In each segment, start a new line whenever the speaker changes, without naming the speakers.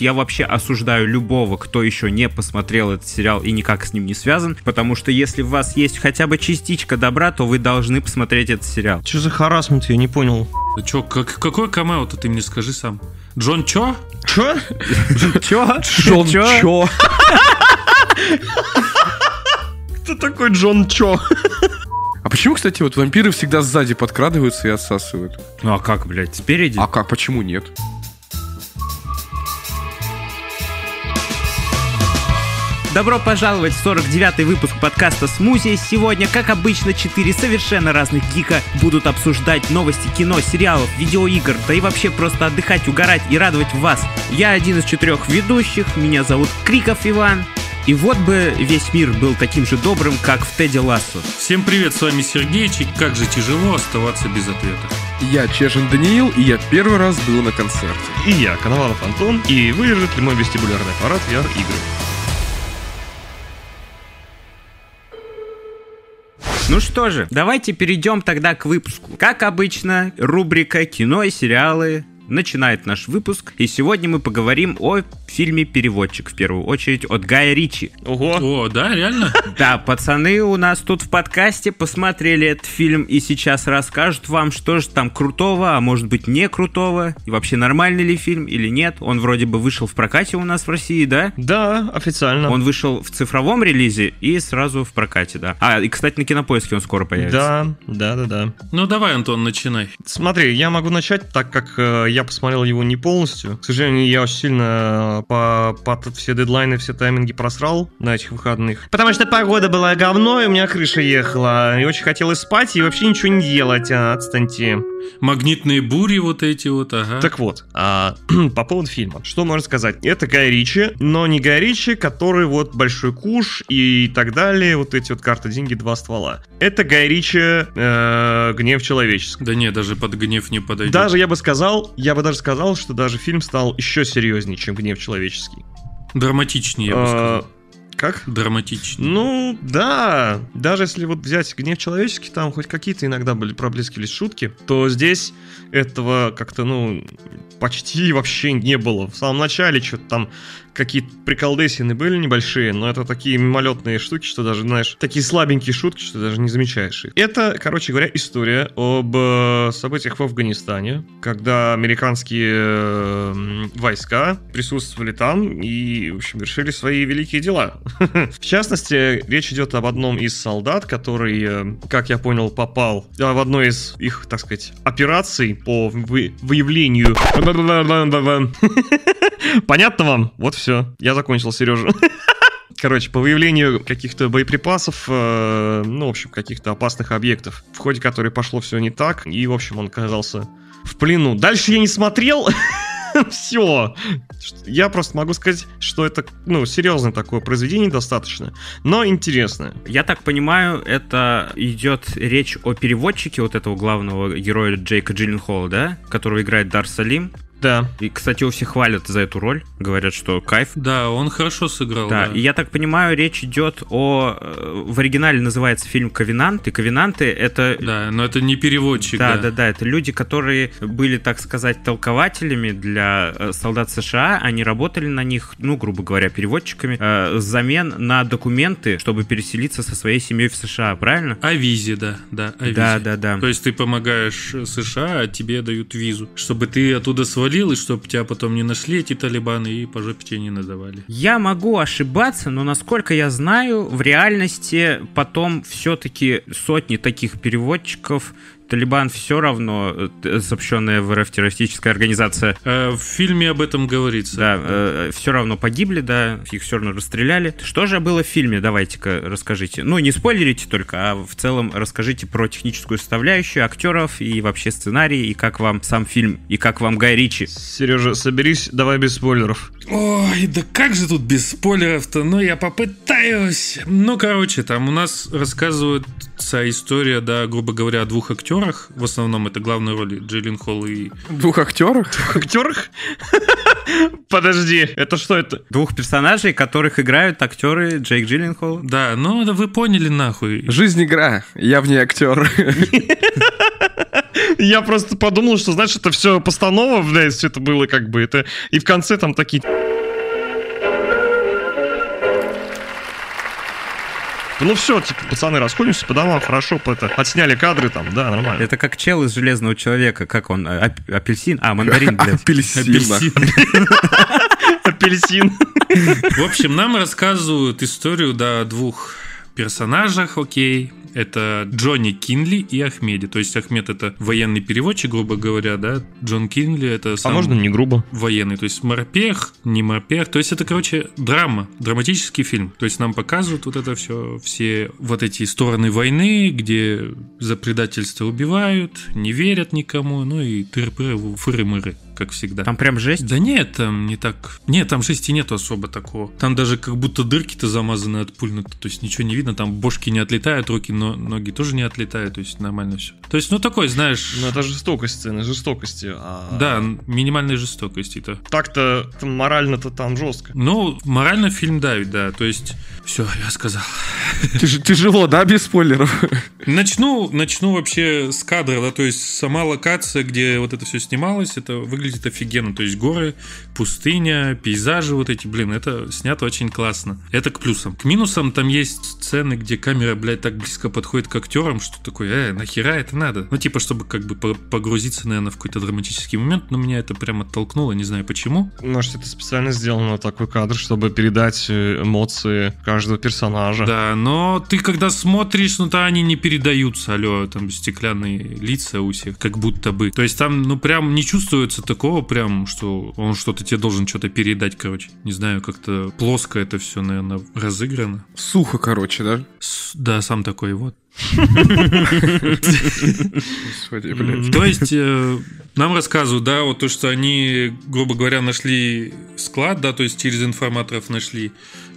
Я вообще осуждаю любого, кто еще не посмотрел этот сериал и никак с ним не связан, потому что если у вас есть хотя бы частичка добра, то вы должны посмотреть этот сериал.
Что за харасмент, я не понял.
Да чё, как, какой камео-то ты мне скажи сам? Джон Чо?
Чё?
Чё?
Джон Чо? Кто такой Джон Чо?
А почему, кстати, вот вампиры всегда сзади подкрадываются и отсасывают?
Ну а как, блядь, спереди?
А как, почему нет?
Добро пожаловать в 49-й выпуск подкаста «Смузи». Сегодня, как обычно, четыре совершенно разных гика будут обсуждать новости кино, сериалов, видеоигр, да и вообще просто отдыхать, угорать и радовать вас. Я один из четырех ведущих, меня зовут Криков Иван. И вот бы весь мир был таким же добрым, как в Теди Лассо.
Всем привет, с вами Сергейчик. Как же тяжело оставаться без ответа.
Я Чешин Даниил, и я первый раз был на концерте.
И я, Коновалов Антон, и выдержит ли мой вестибулярный аппарат VR-игры.
Ну что же, давайте перейдем тогда к выпуску. Как обычно, рубрика «Кино и сериалы» начинает наш выпуск, и сегодня мы поговорим о фильме «Переводчик», в первую очередь, от Гая Ричи.
Ого!
О, да, реально?
Да, пацаны у нас тут в подкасте посмотрели этот фильм и сейчас расскажут вам, что же там крутого, а может быть не крутого, и вообще нормальный ли фильм или нет. Он вроде бы вышел в прокате у нас в России, да?
Да, официально.
Он вышел в цифровом релизе и сразу в прокате, да. А, и, кстати, на Кинопоиске он скоро появится.
Да, да, да, да.
Ну давай, Антон, начинай.
Смотри, я могу начать, так как э, я посмотрел его не полностью. К сожалению, я очень сильно э, по, по все дедлайны, все тайминги просрал на этих выходных. Потому что погода была говно, и у меня крыша ехала. И очень хотелось спать и вообще ничего не делать. А, отстаньте.
Магнитные бури вот эти вот, ага.
Так вот, а, по поводу фильма. Что можно сказать? Это Гай Ричи, но не Гай Ричи, который вот Большой Куш и так далее, вот эти вот карты, деньги, два ствола. Это Гай Ричи э, Гнев человеческий.
Да не, даже под гнев не подойдет.
Даже я бы сказал, я бы даже сказал, что даже фильм стал еще серьезнее, чем Гнев человеческий.
Драматичнее, я бы
А,
сказал.
Как?
Драматичнее.
Ну, да. Даже если вот взять гнев человеческий, там хоть какие-то иногда были проблескивались шутки, то здесь этого как-то, ну, почти вообще не было. В самом начале что-то там какие-то приколдесины были небольшие, но это такие мимолетные штуки, что даже, знаешь, такие слабенькие шутки, что даже не замечаешь их. Это, короче говоря, история об э, событиях в Афганистане, когда американские э, войска присутствовали там и, в общем, вершили свои великие дела. В частности, речь идет об одном из солдат, который, э, как я понял, попал в одной из их, так сказать, операций по вы- выявлению... Понятно вам? Вот все. Я закончил, Сережа. Короче, по выявлению каких-то боеприпасов, э, ну, в общем, каких-то опасных объектов, в ходе которой пошло все не так, и, в общем, он оказался в плену. Дальше я не смотрел. Все. Я просто могу сказать, что это, ну, серьезное такое произведение достаточно, но интересное.
Я так понимаю, это идет речь о переводчике вот этого главного героя Джейка Джилленхола, да? Которого играет Дар Салим.
Да.
И, кстати, его все хвалят за эту роль. Говорят, что кайф.
Да, он хорошо сыграл.
Да,
Да,
и я так понимаю, речь идет о... э, В оригинале называется фильм «Ковенант», и «Ковенанты» — это...
Да, но это не переводчик.
Да, да, да, это люди, которые были, так сказать, толкователями для э, солдат США, они работали на них, ну, грубо говоря, переводчиками, э, взамен на документы, чтобы переселиться со своей семьей в США, правильно?
О визе, да, да, о визе.
Да, да, да.
То есть ты помогаешь США, а тебе дают визу, чтобы ты оттуда свалил, и чтобы тебя потом не нашли эти талибаны и по жопе тебе не надавали.
Я могу ошибаться, но насколько я знаю, в реальности потом все-таки сотни таких переводчиков Талибан все равно, э, сообщенная в РФ террористическая организация,
Э, в фильме об этом говорится.
да, все равно погибли, да, их все равно расстреляли. Что же было в фильме, давайте-ка расскажите. Ну, не спойлерите только, а в целом расскажите про техническую составляющую, актеров и вообще сценарий, и как вам сам фильм, и как вам Гай Ричи.
Сережа, соберись, давай без спойлеров.
Ой, да как же тут без спойлеров-то? Ну, я попытаюсь. Ну, короче, там у нас рассказывается история, да, грубо говоря, о двух актерах. В основном это главные роли Джейлин Холл и...
Двух актерах?
Актерах? Подожди, это что это?
Двух персонажей, которых играют актеры Джейк Джилленхол.
Да, ну да вы поняли нахуй.
Жизнь игра, я в ней актер.
Я просто подумал, что, знаешь, это все постанова, блядь, все это было как бы это... И в конце там такие... Ну все, типа, пацаны, расходимся по домам, хорошо, это, отсняли кадры там, да, нормально.
Это как чел из Железного Человека, как он, ап- апельсин, а, мандарин, блядь.
Апельсина.
Апельсин.
В общем, нам рассказывают историю, да, двух персонажах, окей. Это Джонни Кинли и Ахмеди. То есть Ахмед это военный переводчик, грубо говоря, да. Джон Кинли это
А
сам
можно не грубо?
военный. То есть морпех, не морпех. То есть это, короче, драма, драматический фильм. То есть нам показывают вот это все, все вот эти стороны войны, где за предательство убивают, не верят никому, ну и тыры-пыры, фыры-мыры, как всегда.
Там прям жесть.
Да нет, там не так. Нет, там жести нету особо такого. Там даже как будто дырки-то замазаны от пуль, ну, то есть ничего не видно, там бошки не отлетают, руки, но ноги тоже не отлетают, то есть нормально все. То есть, ну такой, знаешь,
Ну это жестокость, сцены жестокости. а
да, минимальной жестокости-то.
Так-то там морально-то там жестко.
Ну, морально фильм давит, да, то есть, все, я сказал.
Тяж- Тяжело, да, без спойлеров?
Начну, начну вообще с кадра, да, то есть сама локация, где вот это все снималось, это выглядит офигенно, то есть горы, пустыня, пейзажи вот эти, блин, это снято очень классно. Это к плюсам. К минусам там есть сцены, где камера, блядь, так близко подходит к актерам, что такое, э, нахера это надо? Ну, типа, чтобы как бы по- погрузиться, наверное, в какой-то драматический момент, но меня это прям оттолкнуло, не знаю почему.
Может, это специально сделано такой кадр, чтобы передать э, эмоции каждого персонажа.
Да, но ты когда смотришь, ну то они не передаются, алло, там стеклянные лица у всех, как будто бы. То есть там, ну прям не чувствуется такого прям, что он что-то тебе должен что-то передать, короче. Не знаю, как-то плоско это все, наверное, разыграно.
Сухо, короче, да?
С- Да, сам такой вот. То есть э, нам рассказывают, да, вот то, что они, грубо говоря, нашли склад, да, то есть через информаторов нашли.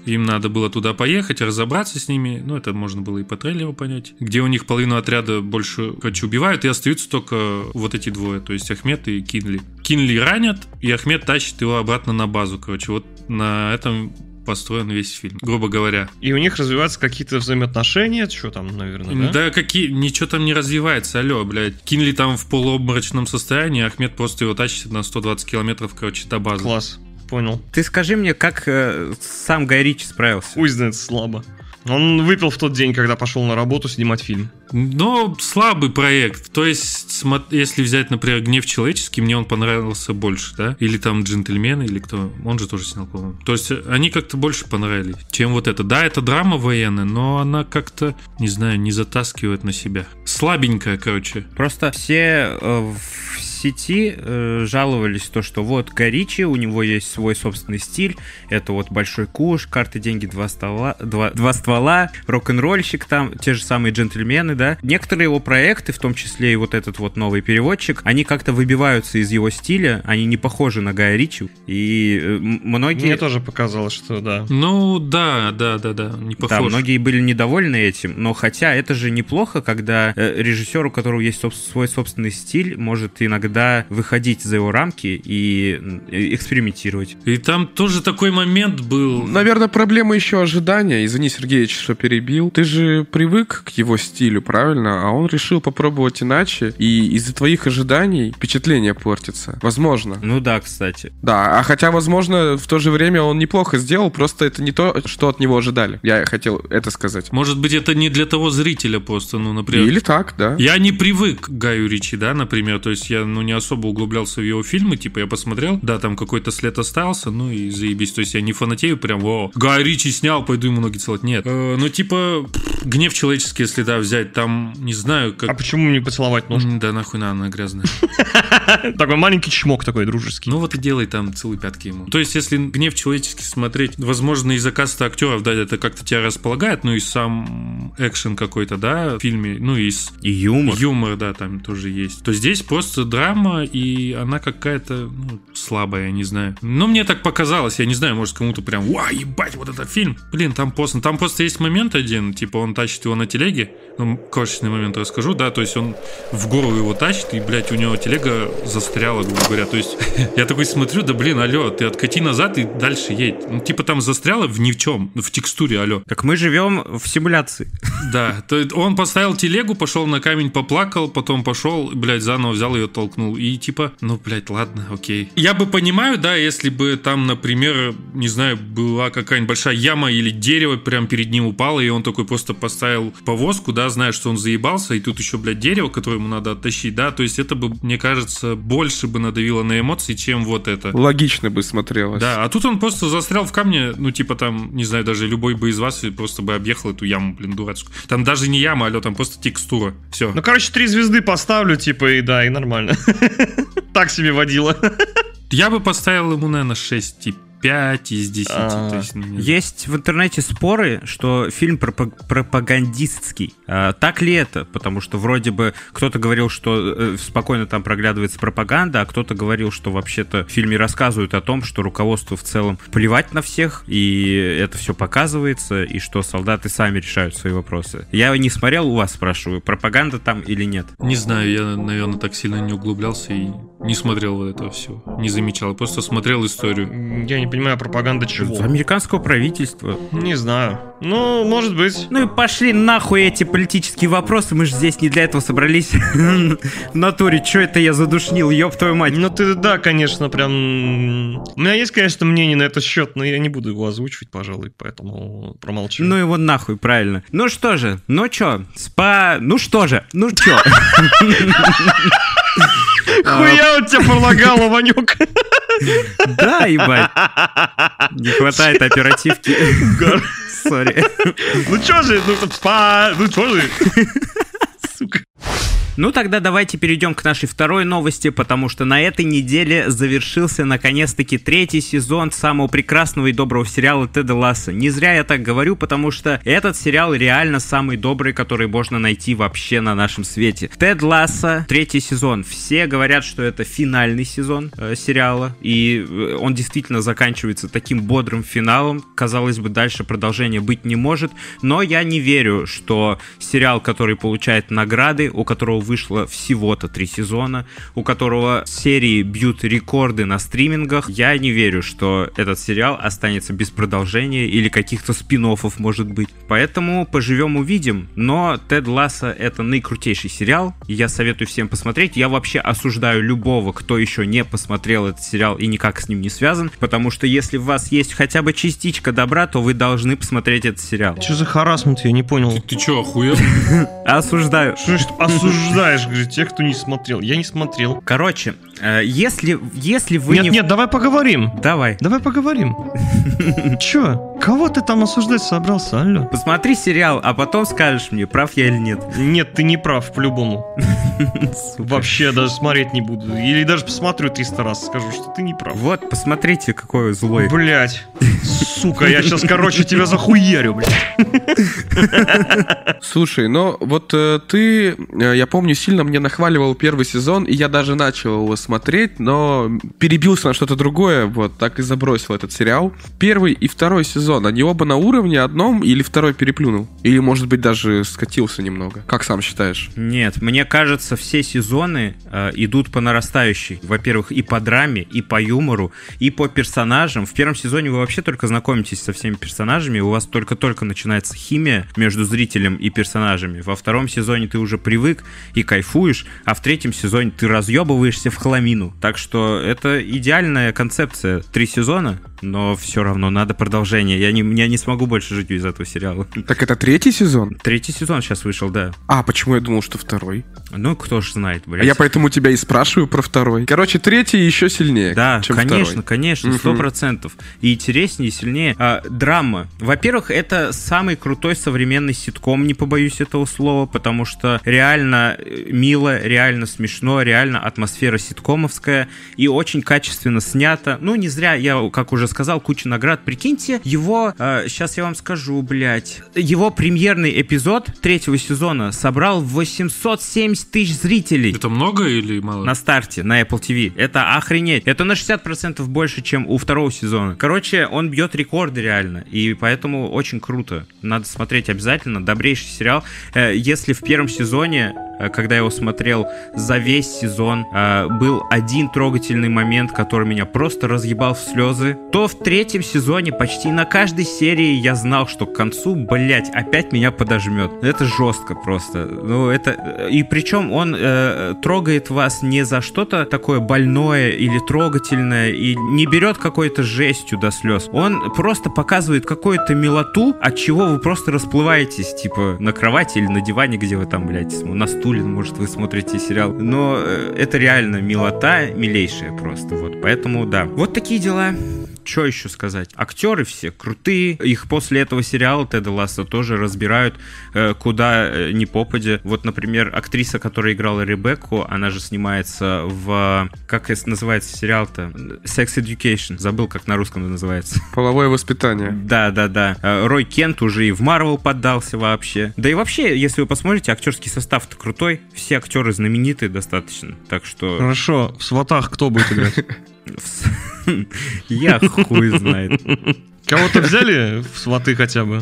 Им надо было туда поехать, разобраться с ними. Ну, это можно было и по трейлеру понять. Где у них половину отряда больше, короче, убивают, и остаются только вот эти двое, то есть Ахмед и Кинли. Кинли ранят, и Ахмед тащит его обратно на базу, короче. Вот на этом построен весь фильм, грубо говоря.
И у них развиваются какие-то взаимоотношения, что там, наверное, да?
Да, какие, ничего там не развивается, алло, блядь. Кинли там в полуобморочном состоянии, а Ахмед просто его тащит на 120 километров, короче, до базы.
Класс, понял.
Ты скажи мне, как э, сам Гай Ричи справился?
Пусть знает слабо. Он выпил в тот день, когда пошел на работу снимать фильм.
Но слабый проект. То есть, если взять, например, «Гнев человеческий», мне он понравился больше, да? Или там «Джентльмены», или кто? Он же тоже снял, по-моему. То есть, они как-то больше понравились, чем вот это. Да, это драма военная, но она как-то, не знаю, не затаскивает на себя. Слабенькая, короче.
Просто все э, в сети э, жаловались то, что вот Гай Ричи, у него есть свой собственный стиль, это вот большой куш, карты, деньги, два, стола, два, два ствола, рок-н-ролльщик там, те же самые джентльмены, да. Некоторые его проекты, в том числе и вот этот вот новый переводчик, они как-то выбиваются из его стиля, они не похожи на Гая Ричи, и э, многие...
Мне тоже показалось, что да.
Ну, да, да, да, да, не
Да,
похож.
многие были недовольны этим, но хотя это же неплохо, когда э, режиссер, у которого есть соб- свой собственный стиль, может иногда выходить за его рамки и экспериментировать.
И там тоже такой момент был.
Наверное, проблема еще ожидания. Извини, Сергеевич, что перебил. Ты же привык к его стилю, правильно? А он решил попробовать иначе. И из-за твоих ожиданий впечатление портится. Возможно.
Ну да, кстати.
Да, а хотя, возможно, в то же время он неплохо сделал, просто это не то, что от него ожидали. Я хотел это сказать.
Может быть, это не для того зрителя просто, ну, например.
Или так, да.
Я не привык к Гаю Ричи, да, например, то есть я, ну, не особо углублялся в его фильмы, типа, я посмотрел, да, там какой-то след остался, ну, и заебись, то есть я не фанатею прям, о, Гай Ричи снял, пойду ему ноги целовать, нет. Э, ну, типа, гнев человеческий, если, да, взять, там, не знаю, как...
А почему не поцеловать ножку?
Да нахуй надо, она грязная.
Такой маленький чмок такой дружеский.
Ну вот и делай там целые пятки ему. То есть, если гнев человеческий смотреть, возможно, из-за каста актеров, да, это как-то тебя располагает, ну и сам экшен какой-то, да, в фильме, ну и
И юмор.
Юмор, да, там тоже есть. То здесь просто драма, драма, и она какая-то ну, слабая, я не знаю. Но мне так показалось, я не знаю, может кому-то прям, вау, ебать, вот этот фильм. Блин, там просто, там просто есть момент один, типа он тащит его на телеге, ну, крошечный момент расскажу, да, то есть он в гору его тащит, и, блядь, у него телега застряла, грубо говоря. То есть я такой смотрю, да блин, алло, ты откати назад и дальше едь. Ну, типа там застряла в ни в чем, в текстуре, алло.
Как мы живем в симуляции.
Да, то есть он поставил телегу, пошел на камень, поплакал, потом пошел, блядь, заново взял ее, толкнул. И типа, ну, блядь, ладно, окей. Я бы понимаю, да, если бы там, например, не знаю, была какая-нибудь большая яма или дерево прям перед ним упало, и он такой просто поставил повозку, да, зная, что он заебался, и тут еще, блядь, дерево, которое ему надо оттащить, да, то есть это бы, мне кажется, больше бы надавило на эмоции, чем вот это.
Логично бы смотрелось.
Да, а тут он просто застрял в камне, ну, типа там, не знаю, даже любой бы из вас просто бы объехал эту яму, блин, дурацкую. Там даже не яма, алло, там просто текстура. Все.
Ну, короче, три звезды поставлю, типа, и да, и нормально. Так себе водила.
Я бы поставил ему, наверное, 6 5 из 10.
А.
То есть, ну,
Есть в интернете споры, что фильм пропа- пропагандистский. А, так ли это? Потому что вроде бы кто-то говорил, что э, спокойно там проглядывается пропаганда, а кто-то говорил, что вообще-то в фильме рассказывают о том, что руководству в целом плевать на всех, и это все показывается, и что солдаты сами решают свои вопросы. Я не смотрел, у вас спрашиваю, пропаганда там или нет?
Не знаю, я, наверное, так сильно не углублялся и не смотрел вот этого всего. Не замечал, просто смотрел историю.
Я не понимаю, пропаганда чего?
Американского правительства.
Не знаю. Ну, может быть.
Ну и пошли нахуй эти политические вопросы, мы же здесь не для этого собрались. В натуре, что это я задушнил, ёб твою мать.
Ну ты, да, конечно, прям... У меня есть, конечно, мнение на этот счет, но я не буду его озвучивать, пожалуй, поэтому промолчу.
Ну его нахуй, правильно. Ну что же, ну чё, спа... Ну что же, ну чё.
Хуя у тебя пролагало, Ванюк.
Да, ебать. Не хватает оперативки. Sorry.
Ну чё же, ну спа, ну чё же.
Ну тогда давайте перейдем к нашей второй новости, потому что на этой неделе завершился наконец-таки третий сезон самого прекрасного и доброго сериала Теда Лассо. Не зря я так говорю, потому что этот сериал реально самый добрый, который можно найти вообще на нашем свете. Тед Лассо, третий сезон. Все говорят, что это финальный сезон э, сериала, и э, он действительно заканчивается таким бодрым финалом. Казалось бы, дальше продолжения быть не может, но я не верю, что сериал, который получает награды, у которого вышло всего-то три сезона, у которого серии бьют рекорды на стримингах. Я не верю, что этот сериал останется без продолжения или каких-то спин может быть. Поэтому поживем увидим. Но Тед Ласса это наикрутейший сериал. Я советую всем посмотреть. Я вообще осуждаю любого, кто еще не посмотрел этот сериал и никак с ним не связан. Потому что если в вас есть хотя бы частичка добра, то вы должны посмотреть этот сериал.
Что за харасмент, я не понял.
Ты чё, охуел?
Осуждаю.
Что ж ты осуждаешь, говорит, тех, кто не смотрел? Я не смотрел.
Короче, если, если вы
Нет,
не...
нет, давай поговорим.
Давай.
Давай поговорим. Чё? Кого ты там осуждать собрался, алло?
Посмотри сериал, а потом скажешь мне, прав я или нет.
Нет, ты не прав, по-любому. Вообще даже смотреть не буду. Или даже посмотрю 300 раз, скажу, что ты не прав.
Вот, посмотрите, какой злой.
Блять, сука, я сейчас, короче, тебя захуярю, блядь.
Слушай, ну вот э, ты, э, я помню, сильно мне нахваливал первый сезон, и я даже начал его смотреть, но перебился на что-то другое, вот так и забросил этот сериал. Первый и второй сезон, они оба на уровне одном или второй переплюнул? Или, может быть, даже скатился немного? Как сам считаешь?
Нет, мне кажется, все сезоны э, идут по нарастающей. Во-первых, и по драме, и по юмору, и по персонажам. В первом сезоне вы вообще только знакомитесь со всеми персонажами, у вас только-только начинается химия между зрителем и персонажами. Во втором сезоне ты уже привык и кайфуешь, а в третьем сезоне ты разъебываешься в хламину. Так что это идеальная концепция. Три сезона, но все равно надо продолжение. Я не, я не смогу больше жить без этого сериала.
Так это третий сезон?
Третий сезон сейчас вышел, да.
А, почему я думал, что второй?
Ну, кто ж знает,
А
блядь.
я поэтому тебя и спрашиваю про второй. Короче, третий еще сильнее,
Да,
чем
конечно,
второй.
конечно, сто процентов. И интереснее, и сильнее. А, драма. Во-первых, это самый крутой современный ситком, не побоюсь этого слова, потому что реально э, мило, реально смешно, реально атмосфера ситкомовская и очень качественно снято. Ну, не зря, я, как уже сказал, куча наград. Прикиньте, его, э, сейчас я вам скажу, блядь, его премьерный эпизод третьего сезона собрал 870 тысяч зрителей.
Это много или мало?
На старте, на Apple TV. Это охренеть. Это на 60% больше, чем у второго сезона. Короче, он бьет рекорды реально. И поэтому очень круто. Надо смотреть обязательно. Добрейший сериал. Э, Если в первом сезоне э, когда я его смотрел за весь сезон, э, был один трогательный момент, который меня просто разъебал в слезы, то в третьем сезоне почти на каждой серии я знал, что к концу, блять, опять меня подожмет. Это жестко просто. Ну, это... И причем он э, трогает вас не за что-то такое больное или трогательное, и не берет какой-то жестью до слез. Он просто показывает какую-то милоту, от чего вы просто расплываетесь, типа, на кровати или на диване, где вы там, блядь, на стуле, может, вы смотрите сериал. Но э, это реально милота, милейшая просто, вот. Поэтому, да. Вот такие дела. Что еще сказать? Актеры все крутые. Их после этого сериала Теда Ласса тоже разбирают э, куда э, ни попадя. Вот, например, актриса, которая играла Ребекку, она же снимается в... Как это называется сериал-то? Sex Education. Забыл, как на русском это называется.
Половое воспитание.
Да, да, да. Э, Рой Кент уже и в Марвел поддался вообще. Да и вообще, если вы посмотрите, актерский состав-то крутой. Все актеры знаменитые достаточно. Так что...
Хорошо, в сватах кто будет играть?
Я хуй знает.
Кого-то взяли в сваты хотя бы?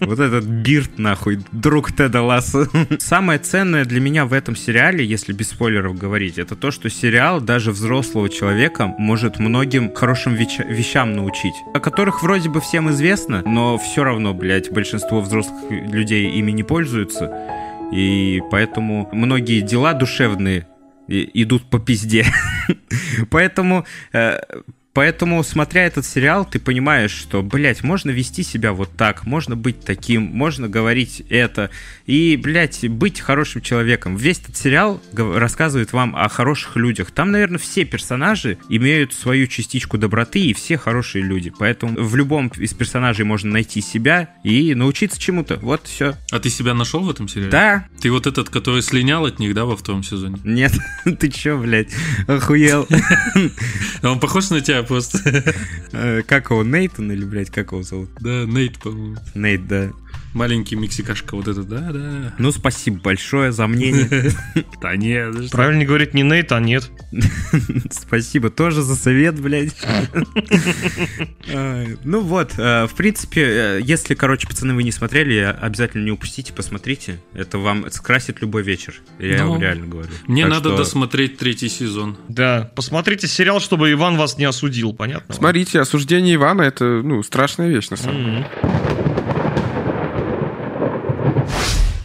Вот этот Бирт, нахуй, друг Теда Ласса. Самое ценное для меня в этом сериале, если без спойлеров говорить, это то, что сериал даже взрослого человека может многим хорошим вещам научить, о которых вроде бы всем известно, но все равно, блядь, большинство взрослых людей ими не пользуются. И поэтому многие дела душевные идут по пизде. Поэтому э, Поэтому, смотря этот сериал, ты понимаешь, что, блядь, можно вести себя вот так, можно быть таким, можно говорить это, и, блядь, быть хорошим человеком. Весь этот сериал рассказывает вам о хороших людях. Там, наверное, все персонажи имеют свою частичку доброты, и все хорошие люди. Поэтому в любом из персонажей можно найти себя и научиться чему-то. Вот все.
А ты себя нашел в этом сериале?
Да,
Ты вот этот, который слинял от них, да, во втором сезоне?
нет, ты чё, блядь, охуел.
А Он похож на тебя просто.
Э, Как его, Нейтан или, блядь, как его зовут?
Да, Нейт, по-моему.
Нейт, да.
Маленький мексикашка вот этот, да, да.
Ну, спасибо большое за мнение.
Да нет.
Правильно говорить не Нейт, а нет.
Спасибо тоже за совет, блядь. Ну вот, э, в принципе, э, если, короче, пацаны, вы не смотрели, обязательно не упустите, посмотрите. Это вам скрасит любой вечер. Я
Ну,
вам реально говорю.
Мне надо досмотреть третий сезон.
Да, посмотрите сериал, чтобы Иван вас не осудил, понятно?
Смотрите, осуждение Ивана это, ну, страшная вещь, на самом деле.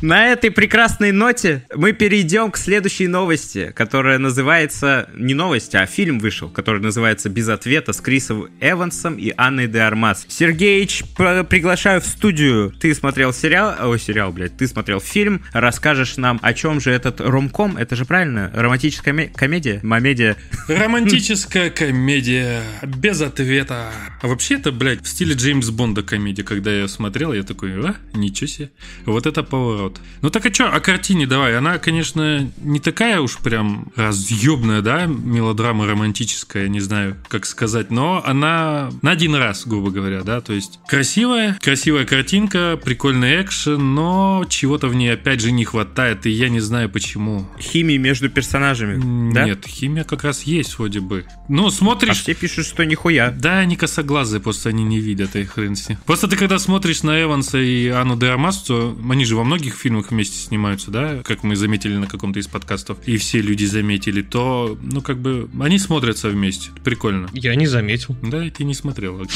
На этой прекрасной ноте мы перейдем к следующей новости, которая называется... Не новость, а фильм вышел, который называется «Без ответа» с Крисом Эвансом и Анной де Армас. Сергеич, приглашаю в студию. Ты смотрел сериал... Ой, сериал, блядь. Ты смотрел фильм. Расскажешь нам, о чем же этот ромком. Это же правильно? Романтическая ме- комедия? Мамедия?
Романтическая комедия без ответа. А вообще это, блядь, в стиле Джеймс Бонда комедия. Когда я смотрел, я такой, а, ничего себе. Вот это поворот. Ну так а чё, о картине давай. Она, конечно, не такая уж прям разъебная, да, мелодрама романтическая, не знаю, как сказать, но она на один раз, грубо говоря, да, то есть красивая, красивая картинка, прикольный экшен, но чего-то в ней опять же не хватает, и я не знаю почему.
Химии между персонажами, да?
Нет, химия как раз есть вроде бы. Ну,
А
смотришь...
все пишут, что нихуя.
Да, они косоглазые, просто они не видят, и хрен с ним. Просто ты когда смотришь на Эванса и Анну де Армас, то они же во многих фильмах вместе снимаются, да, как мы заметили на каком-то из подкастов, и все люди заметили, то, ну, как бы, они смотрятся вместе. Прикольно.
Я не заметил.
Да, и ты не смотрел.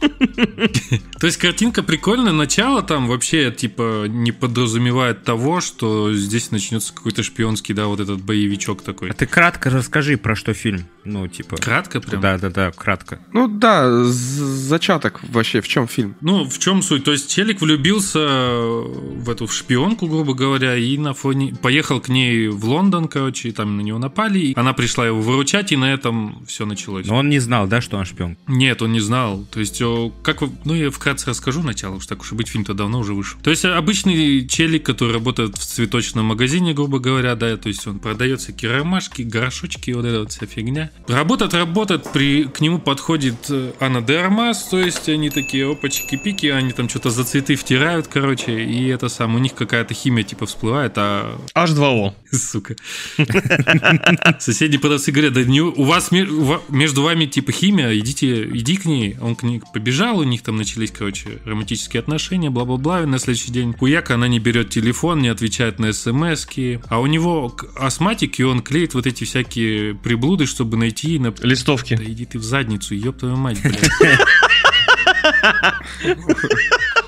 То есть картинка прикольная, начало там вообще типа не подразумевает того, что здесь начнется какой-то шпионский, да, вот этот боевичок такой.
А ты кратко расскажи, про что фильм. Ну, типа...
Кратко прям?
Да-да-да, кратко.
Ну да, зачаток вообще, в чем фильм?
Ну, в чем суть? То есть Челик влюбился в эту в шпионку, грубо говоря, и на фоне поехал к ней в Лондон, короче, и там на него напали, и она пришла его выручать, и на этом все началось.
Но он не знал, да, что он шпион?
Нет, он не знал. То есть, о, как вы- ну я вкратце расскажу начало, уж так уж и быть, фильм-то давно уже вышел. То есть, обычный челик, который работает в цветочном магазине, грубо говоря, да, то есть он продает всякие ромашки, горошочки, вот эта вот вся фигня. Работает, работает, при, к нему подходит э, Анна де Армас, то есть они такие опачки-пики, они там что-то за цветы втирают, короче, и это сам, у них какая-то химия типа всплывает, а...
H2O.
Сука. Соседи продавцы говорят, да не, у вас между вами типа химия, идите, иди к ней. Он к ней побежал, у них там начались, короче, романтические отношения, бла-бла-бла, и на следующий день хуяк, она не берет телефон, не отвечает на смс а у него астматик, и он клеит вот эти всякие приблуды, чтобы найти на...
Листовки.
Да иди ты в задницу, ёб твою мать, блядь.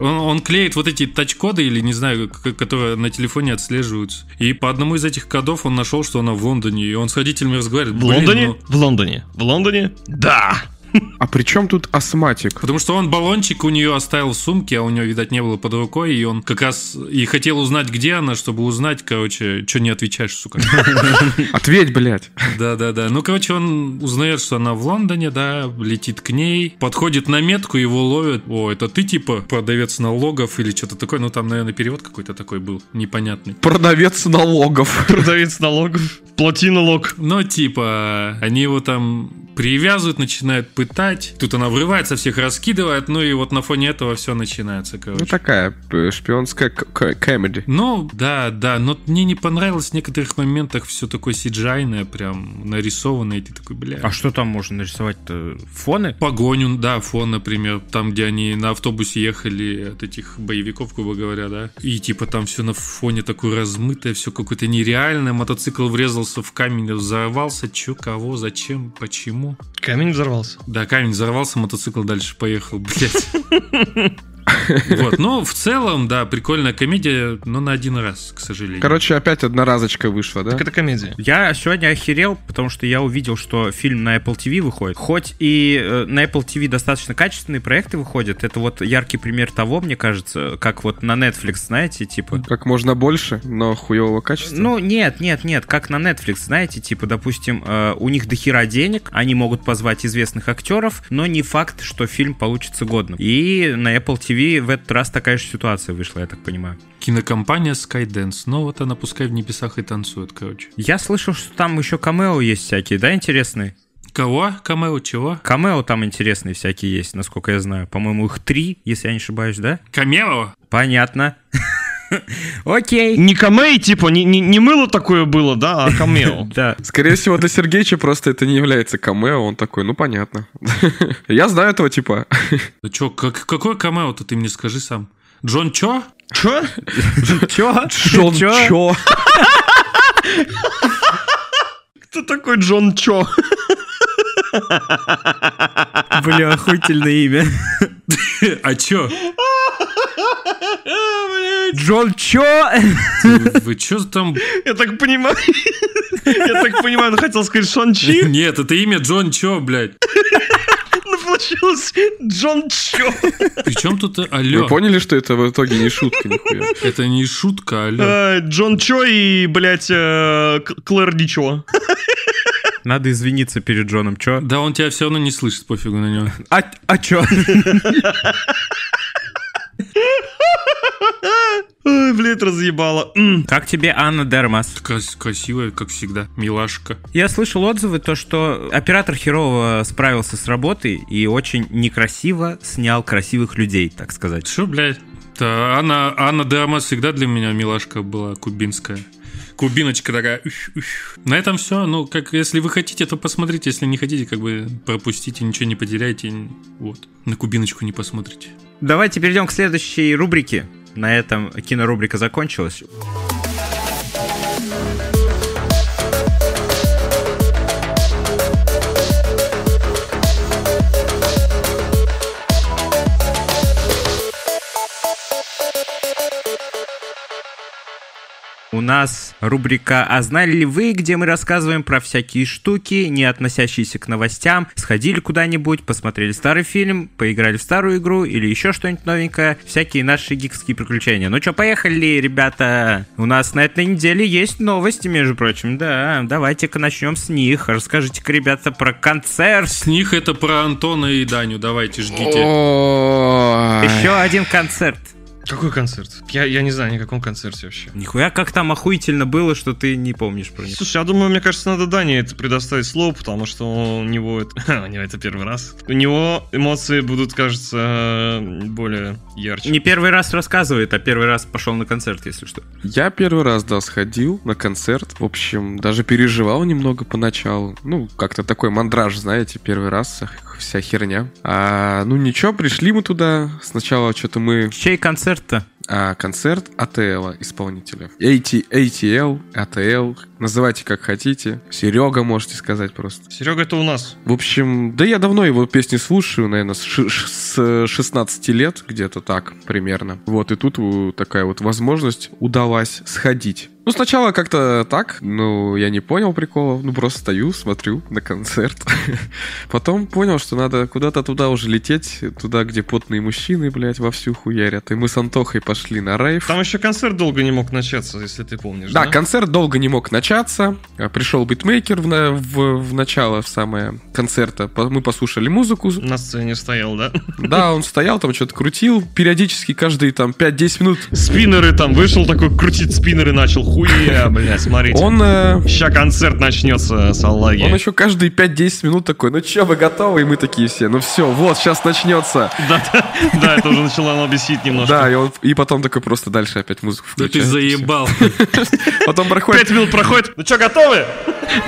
Он, он клеит вот эти тач-коды или не знаю, которые на телефоне отслеживаются. И по одному из этих кодов он нашел, что она в Лондоне. И он с родителями разговаривает.
В Лондоне? Ну... В Лондоне? В Лондоне? Да!
А при чем тут астматик?
Потому что он баллончик у нее оставил в сумке, а у нее, видать, не было под рукой, и он как раз и хотел узнать, где она, чтобы узнать, короче, что не отвечаешь, сука.
Ответь, блядь.
Да-да-да. Ну, короче, он узнает, что она в Лондоне, да, летит к ней, подходит на метку, его ловят. О, это ты, типа, продавец налогов или что-то такое? Ну, там, наверное, перевод какой-то такой был, непонятный.
Продавец налогов.
Продавец налогов. Плати налог.
Ну, типа, они его там привязывают, начинают пытать. Тут она врывается, всех раскидывает, ну и вот на фоне этого все начинается, короче.
Ну такая шпионская комедия.
Ну, да, да, но мне не понравилось в некоторых моментах все такое сиджайное, прям нарисованное, и ты такой, бля.
А что там можно нарисовать-то? Фоны?
Погоню, да, фон, например, там, где они на автобусе ехали от этих боевиков, грубо говоря, да, и типа там все на фоне такое размытое, все какое-то нереальное, мотоцикл врезался в камень, взорвался, чё, кого, зачем, почему.
Камень взорвался?
Да, камень взорвался, мотоцикл дальше поехал, блядь. Вот, но в целом, да, прикольная комедия, но на один раз, к сожалению.
Короче, опять одноразочка вышла, да?
Так это комедия.
Я сегодня охерел, потому что я увидел, что фильм на Apple TV выходит. Хоть и э, на Apple TV достаточно качественные проекты выходят, это вот яркий пример того, мне кажется, как вот на Netflix, знаете, типа...
Как можно больше, но хуевого качества?
Ну, нет, нет, нет, как на Netflix, знаете, типа, допустим, э, у них дохера денег, они могут позвать известных актеров, но не факт, что фильм получится годным. И на Apple TV в этот раз такая же ситуация вышла, я так понимаю.
Кинокомпания Skydance. Ну вот она пускай в небесах и танцует, короче.
Я слышал, что там еще камео есть всякие, да, интересные?
Кого? Камео чего?
Камео там интересные всякие есть, насколько я знаю. По-моему, их три, если я не ошибаюсь, да?
Камео?
Понятно. Окей.
Не камей, типа, не, не, не мыло такое было, да, а камео.
Да.
Скорее всего, для Сергеича просто это не является камео. Он такой, ну понятно. Я знаю этого типа.
Да чё, как, какое камео-то ты мне скажи сам? Джон Чо?
Чё?
Чё?
Джон Чо?
Кто такой Джон Чо?
Бля, охуительное имя.
А чё?
Джон Чо?
Вы чё там?
Я так понимаю. Я так понимаю, он хотел сказать Шон Чи.
Нет, это имя Джон Чо, блядь.
Ну, получилось Джон Чо.
Причем тут алло?
Вы поняли, что это в итоге не шутка, нихуя?
Это не шутка, алло.
Э, Джон Чо и, блядь, э, Клэр Дичо.
Надо извиниться перед Джоном, чё?
Да он тебя все равно не слышит, пофигу на него.
А, а чё?
Ой, блядь, разъебало.
Как тебе Анна Дермас?
Красивая, как всегда, милашка.
Я слышал отзывы, то, что оператор херово справился с работой и очень некрасиво снял красивых людей, так сказать.
Что, блядь? Да, Анна, Анна Дермас всегда для меня милашка была кубинская кубиночка такая. Уш, уш. На этом все. Ну, как если вы хотите, то посмотрите. Если не хотите, как бы пропустите, ничего не потеряйте. Вот. На кубиночку не посмотрите.
Давайте перейдем к следующей рубрике. На этом кинорубрика закончилась. Нас рубрика «А знали ли вы?», где мы рассказываем про всякие штуки, не относящиеся к новостям. Сходили куда-нибудь, посмотрели старый фильм, поиграли в старую игру или еще что-нибудь новенькое. Всякие наши гикские приключения. Ну что, поехали, ребята! У нас на этой неделе есть новости, между прочим. Да, давайте-ка начнем с них. Расскажите-ка, ребята, про концерт.
С них это про Антона и Даню. Давайте, ждите.
Еще один концерт.
Какой концерт? Я, я не знаю ни о каком концерте вообще.
Нихуя, как там охуительно было, что ты не помнишь про него.
Слушай, я думаю, мне кажется, надо Дане это предоставить слово, потому что у него это, у него это первый раз. У него эмоции будут, кажется, более ярче.
Не первый раз рассказывает, а первый раз пошел на концерт, если что.
Я первый раз, да, сходил на концерт. В общем, даже переживал немного поначалу. Ну, как-то такой мандраж, знаете, первый раз вся херня. А, ну ничего, пришли мы туда. Сначала что-то мы...
Чей концерт-то?
а, концерт АТЛ исполнителя. AT, ATL, ATL, называйте как хотите. Серега можете сказать просто.
Серега это у нас.
В общем, да я давно его песни слушаю, наверное, с, с 16 лет, где-то так примерно. Вот, и тут такая вот возможность удалась сходить. Ну, сначала как-то так, ну, я не понял прикола, ну, просто стою, смотрю на концерт. Потом понял, что надо куда-то туда уже лететь, туда, где потные мужчины, блядь, вовсю хуярят. И мы с Антохой пошли на рейв.
Там еще концерт долго не мог начаться, если ты помнишь, да?
Да, концерт долго не мог начаться. Пришел битмейкер в, в, в начало, в самое концерта. Мы послушали музыку.
На сцене стоял, да?
Да, он стоял, там что-то крутил. Периодически каждые там 5-10 минут.
Спиннеры там, вышел такой, крутить спиннеры начал, Хуя, бля, смотрите.
Он... Э...
Ща концерт начнется с Аллаги.
Он еще каждые 5-10 минут такой, ну че, вы готовы? И мы такие все, ну все, вот, сейчас начнется.
Да, да, да, это уже начало бесить немножко.
Да, и, он, и потом такой просто дальше опять музыку включает.
Да ты заебал.
Потом проходит...
5 минут проходит, ну что, готовы?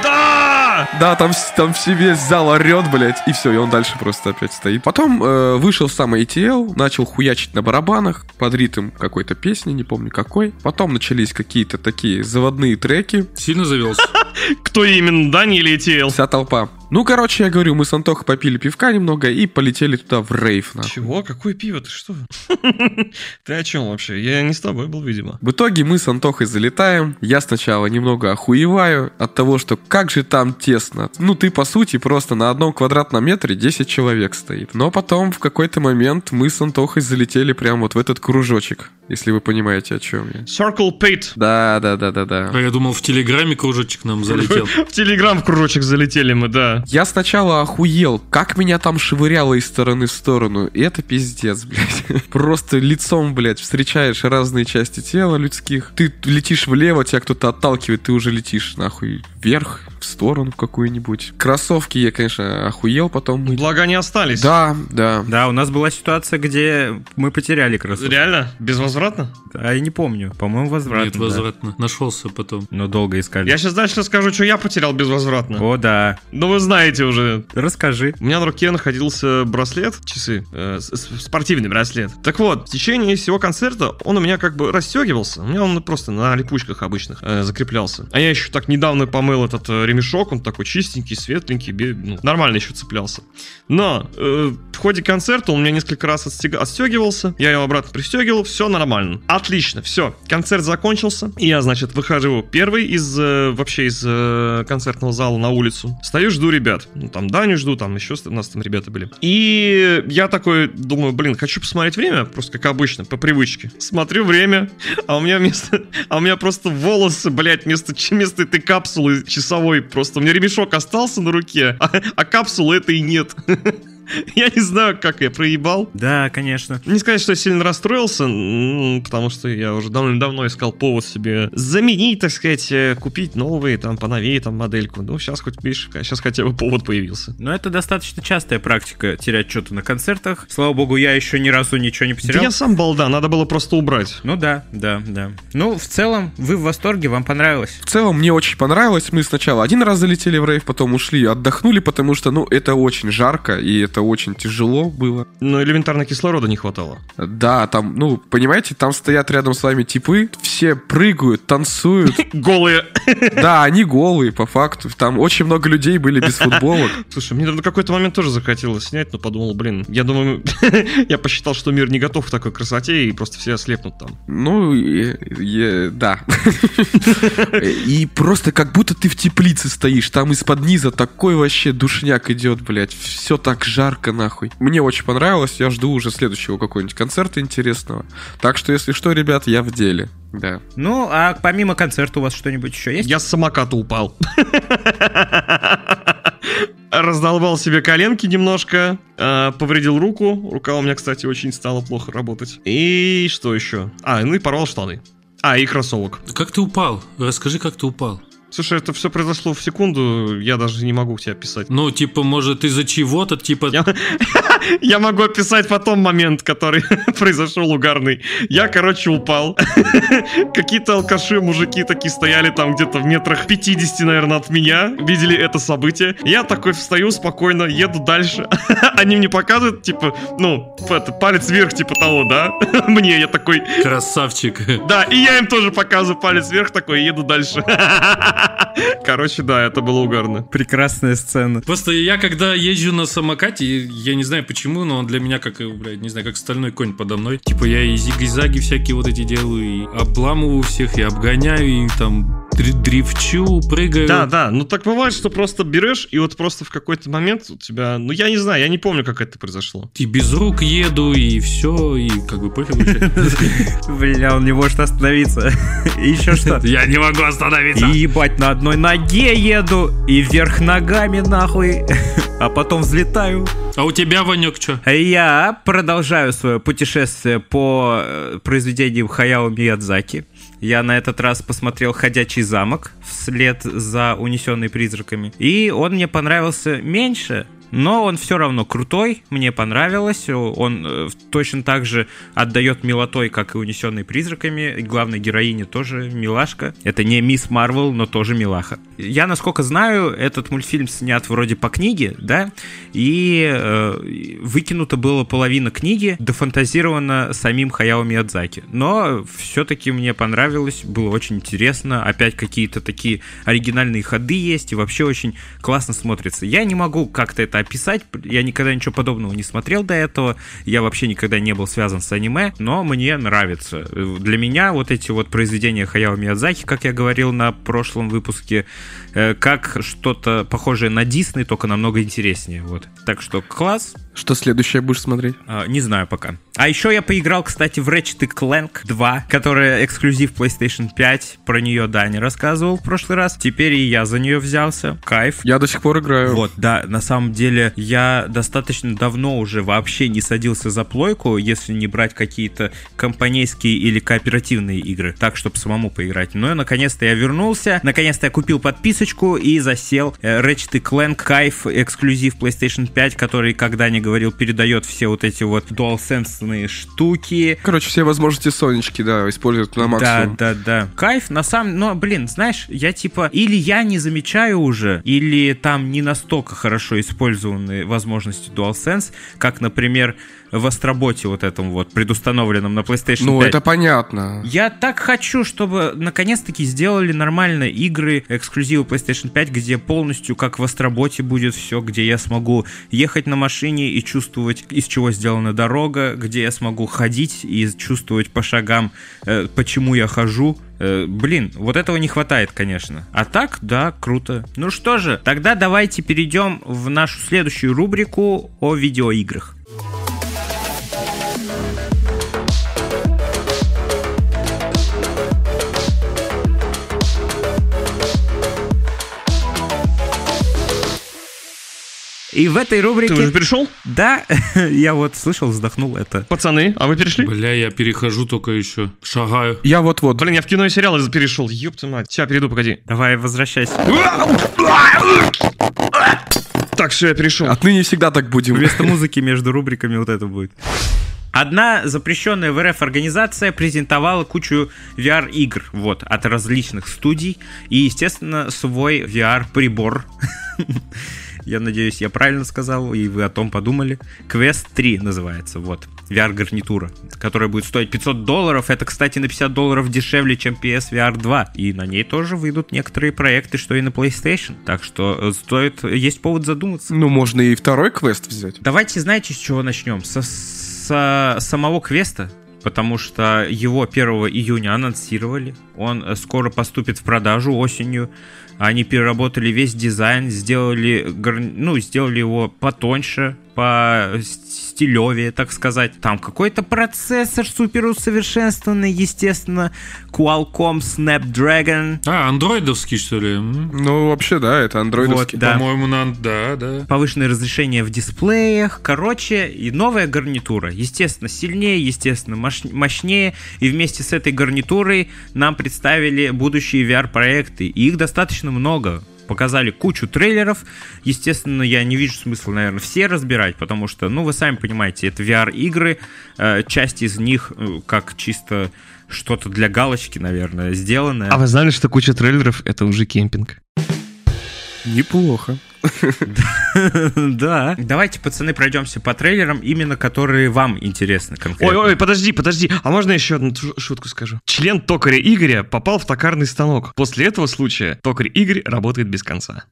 Да!
Да, там, там все весь зал орет, блядь, и все, и он дальше просто опять стоит. Потом э, вышел сам ATL, начал хуячить на барабанах под ритм какой-то песни, не помню какой. Потом начались какие-то такие заводные треки.
Сильно завелся?
Кто именно, Дани или ETL?
Вся толпа. Ну, короче, я говорю, мы с Антохой попили пивка немного и полетели туда в рейв. Нахуй.
Чего? Какое пиво? Ты что? Ты о чем вообще? Я не с тобой был, видимо.
В итоге мы с Антохой залетаем. Я сначала немного охуеваю от того, что как же там тесно. Ну, ты, по сути, просто на одном квадратном метре 10 человек стоит. Но потом в какой-то момент мы с Антохой залетели прямо вот в этот кружочек если вы понимаете, о чем я.
Circle Pit.
Да, да, да, да, да.
А я думал, в Телеграме кружочек нам залетел.
В Телеграм в кружочек залетели мы, да.
Я сначала охуел, как меня там швыряло из стороны в сторону. И это пиздец, блядь. Просто лицом, блядь, встречаешь разные части тела людских. Ты летишь влево, тебя кто-то отталкивает, ты уже летишь нахуй вверх, в сторону какую-нибудь. Кроссовки я, конечно, охуел потом.
Благо они остались.
Да, да.
Да, у нас была ситуация, где мы потеряли кроссовки.
Реально? Безвозвратно?
А я не помню. По-моему, возвратно.
Нет, возвратно. Да. Нашелся потом.
Но долго искали.
Я сейчас дальше расскажу, что я потерял безвозвратно.
О, да.
Ну, вы знаете уже.
Расскажи.
У меня на руке находился браслет, часы, э, спортивный браслет. Так вот, в течение всего концерта он у меня как бы расстегивался. У меня он просто на липучках обычных э, закреплялся. А я еще так недавно помыл этот э, ремешок, он такой чистенький, светленький, ну, нормально еще цеплялся. Но э, в ходе концерта он у меня несколько раз отстег... отстегивался, я его обратно пристегивал, все нормально. Отлично, все, концерт закончился, и я, значит, выхожу первый из, э, вообще из э, концертного зала на улицу. Стою, жду ребят. Ну, там Даню жду, там еще у нас там ребята были. И я такой думаю, блин, хочу посмотреть время, просто как обычно, по привычке. Смотрю время, а у меня вместо... А у меня просто волосы, блядь, вместо, вместо этой капсулы часовой просто. У меня ремешок остался на руке, а, а капсулы этой нет. Я не знаю, как я проебал.
Да, конечно.
Не сказать, что я сильно расстроился, потому что я уже давно-давно искал повод себе заменить, так сказать, э, купить новые, там, поновее, там, модельку. Ну, сейчас хоть, видишь, сейчас хотя бы повод появился.
Но это достаточно частая практика, терять что-то на концертах. Слава богу, я еще ни разу ничего не потерял.
Да я сам балда, надо было просто убрать.
Ну да, да, да. Ну, в целом, вы в восторге, вам понравилось?
В целом, мне очень понравилось. Мы сначала один раз залетели в рейв, потом ушли, отдохнули, потому что, ну, это очень жарко, и это очень тяжело было.
Но элементарно кислорода не хватало.
Да, там, ну, понимаете, там стоят рядом с вами типы, все прыгают, танцуют.
Голые.
Да, они голые, по факту. Там очень много людей были без футболок.
Слушай, мне на какой-то момент тоже захотелось снять, но подумал, блин, я думаю, я посчитал, что мир не готов к такой красоте, и просто все ослепнут там.
Ну, да. И просто как будто ты в теплице стоишь, там из-под низа такой вообще душняк идет, блядь, все так жарко ярко, нахуй. Мне очень понравилось, я жду уже следующего какого-нибудь концерта интересного. Так что, если что, ребят, я в деле. Да.
Ну, а помимо концерта у вас что-нибудь еще есть?
Я с самоката упал. Раздолбал себе коленки немножко, э, повредил руку. Рука у меня, кстати, очень стала плохо работать. И что еще? А, ну и порвал штаны. А, и кроссовок.
Как ты упал? Расскажи, как ты упал.
Слушай, это все произошло в секунду, я даже не могу тебе описать.
Ну, типа, может, из-за чего-то, типа...
Я, могу описать потом момент, который произошел угарный. Я, короче, упал. Какие-то алкаши, мужики такие стояли там где-то в метрах 50, наверное, от меня. Видели это событие. Я такой встаю спокойно, еду дальше. Они мне показывают, типа, ну, это, палец вверх, типа того, да? Мне, я такой...
Красавчик.
Да, и я им тоже показываю палец вверх, такой, еду дальше. Короче, да, это было угарно.
Прекрасная сцена.
Просто я, когда езжу на самокате, я не знаю почему, но он для меня как, блядь, не знаю, как стальной конь подо мной. Типа я и зиги-заги всякие вот эти делаю, и обламываю всех, и обгоняю, и там дрифчу, прыгаю.
Да, да, ну так бывает, что просто берешь, и вот просто в какой-то момент у тебя, ну я не знаю, я не помню, как это произошло.
И без рук еду, и все, и как бы пофиг
Бля, он не может остановиться. И еще что?
Я не могу остановиться.
И ебать, на одной ноге еду, и вверх ногами нахуй, а потом взлетаю.
А у тебя, Ванек, что?
Я продолжаю свое путешествие по э, произведениям Хаяо Миядзаки. Я на этот раз посмотрел «Ходячий замок» вслед за «Унесенный призраками». И он мне понравился меньше, но он все равно крутой, мне понравилось. Он э, точно так же отдает милотой, как и унесенный призраками. Главной героине тоже милашка. Это не мисс Марвел, но тоже милаха. Я, насколько знаю, этот мультфильм снят вроде по книге, да, и э, выкинута была половина книги, дофантазирована самим Хаяо Миядзаки. Но все-таки мне понравилось, было очень интересно. Опять какие-то такие оригинальные ходы есть, и вообще очень классно смотрится. Я не могу как-то это описать. Я никогда ничего подобного не смотрел до этого. Я вообще никогда не был связан с аниме, но мне нравится. Для меня вот эти вот произведения Хаяо Миядзаки, как я говорил на прошлом выпуске, э, как что-то похожее на Дисней, только намного интереснее. Вот. Так что класс.
Что следующее будешь смотреть?
А, не знаю пока. А еще я поиграл, кстати, в Ratchet Clank 2, которая эксклюзив PlayStation 5. Про нее Даня рассказывал в прошлый раз. Теперь и я за нее взялся. Кайф.
Я до сих пор играю.
Вот, да, на самом деле я достаточно давно уже вообще не садился за плойку, если не брать какие-то компанейские или кооперативные игры, так, чтобы самому поиграть. Но наконец-то я вернулся, наконец-то я купил подписочку и засел. Э, Ratchet Clank кайф, эксклюзив PlayStation 5, который, когда не говорил, передает все вот эти вот DualSense штуки.
Короче, все возможности Сонечки, да, используют на максимум.
Да, да, да. Кайф, на самом... Но, блин, знаешь, я типа... Или я не замечаю уже, или там не настолько хорошо использованы возможности DualSense, как, например, в Астроботе вот этом вот, предустановленном на PlayStation
Ну,
5.
это понятно.
Я так хочу, чтобы наконец-таки сделали нормальные игры, эксклюзивы PlayStation 5, где полностью как в Астроботе будет все, где я смогу ехать на машине и чувствовать, из чего сделана дорога, где я смогу ходить и чувствовать по шагам, э, почему я хожу. Э, блин, вот этого не хватает, конечно. А так, да, круто. Ну что же, тогда давайте перейдем в нашу следующую рубрику о видеоиграх. И в этой рубрике...
Ты уже перешел?
Да, я вот слышал, вздохнул это.
Пацаны, а вы перешли?
Бля, я перехожу только еще. Шагаю.
Я вот-вот.
Блин, я в кино и сериалы перешел. Ёпта мать. Сейчас перейду, погоди.
Давай, возвращайся.
Так, все, я перешел.
Отныне всегда так будем.
Вместо музыки между рубриками вот это будет. Одна запрещенная в РФ организация презентовала кучу VR-игр вот, от различных студий и, естественно, свой VR-прибор. Я надеюсь, я правильно сказал, и вы о том подумали. Quest 3 называется, вот. VR-гарнитура, которая будет стоить 500 долларов. Это, кстати, на 50 долларов дешевле, чем PSVR 2. И на ней тоже выйдут некоторые проекты, что и на PlayStation. Так что э, стоит, есть повод задуматься.
Ну, можно и второй квест взять.
Давайте, знаете, с чего начнем? Со, со самого квеста, потому что его 1 июня анонсировали. Он э, скоро поступит в продажу осенью. Они переработали весь дизайн, сделали, ну, сделали его потоньше, по стилевее, так сказать. Там какой-то процессор супер усовершенствованный, естественно, Qualcomm Snapdragon.
А, андроидовский, что ли?
Ну, вообще, да, это андроидовский.
Вот, да.
По-моему, на... да, да.
повышенное разрешение в дисплеях, короче, и новая гарнитура. Естественно, сильнее, естественно, мощ- мощнее. И вместе с этой гарнитурой нам представили будущие VR-проекты. И их достаточно много. Показали кучу трейлеров. Естественно, я не вижу смысла, наверное, все разбирать, потому что, ну, вы сами понимаете, это VR-игры. Э, часть из них э, как чисто что-то для галочки, наверное, сделанное.
А вы знали, что куча трейлеров — это уже кемпинг?
Неплохо.
Да. Давайте, пацаны, пройдемся по трейлерам, именно которые вам интересны конкретно.
Ой-ой, подожди, подожди. А можно еще одну шу- шутку скажу? Член токаря Игоря попал в токарный станок. После этого случая токарь Игорь работает без конца.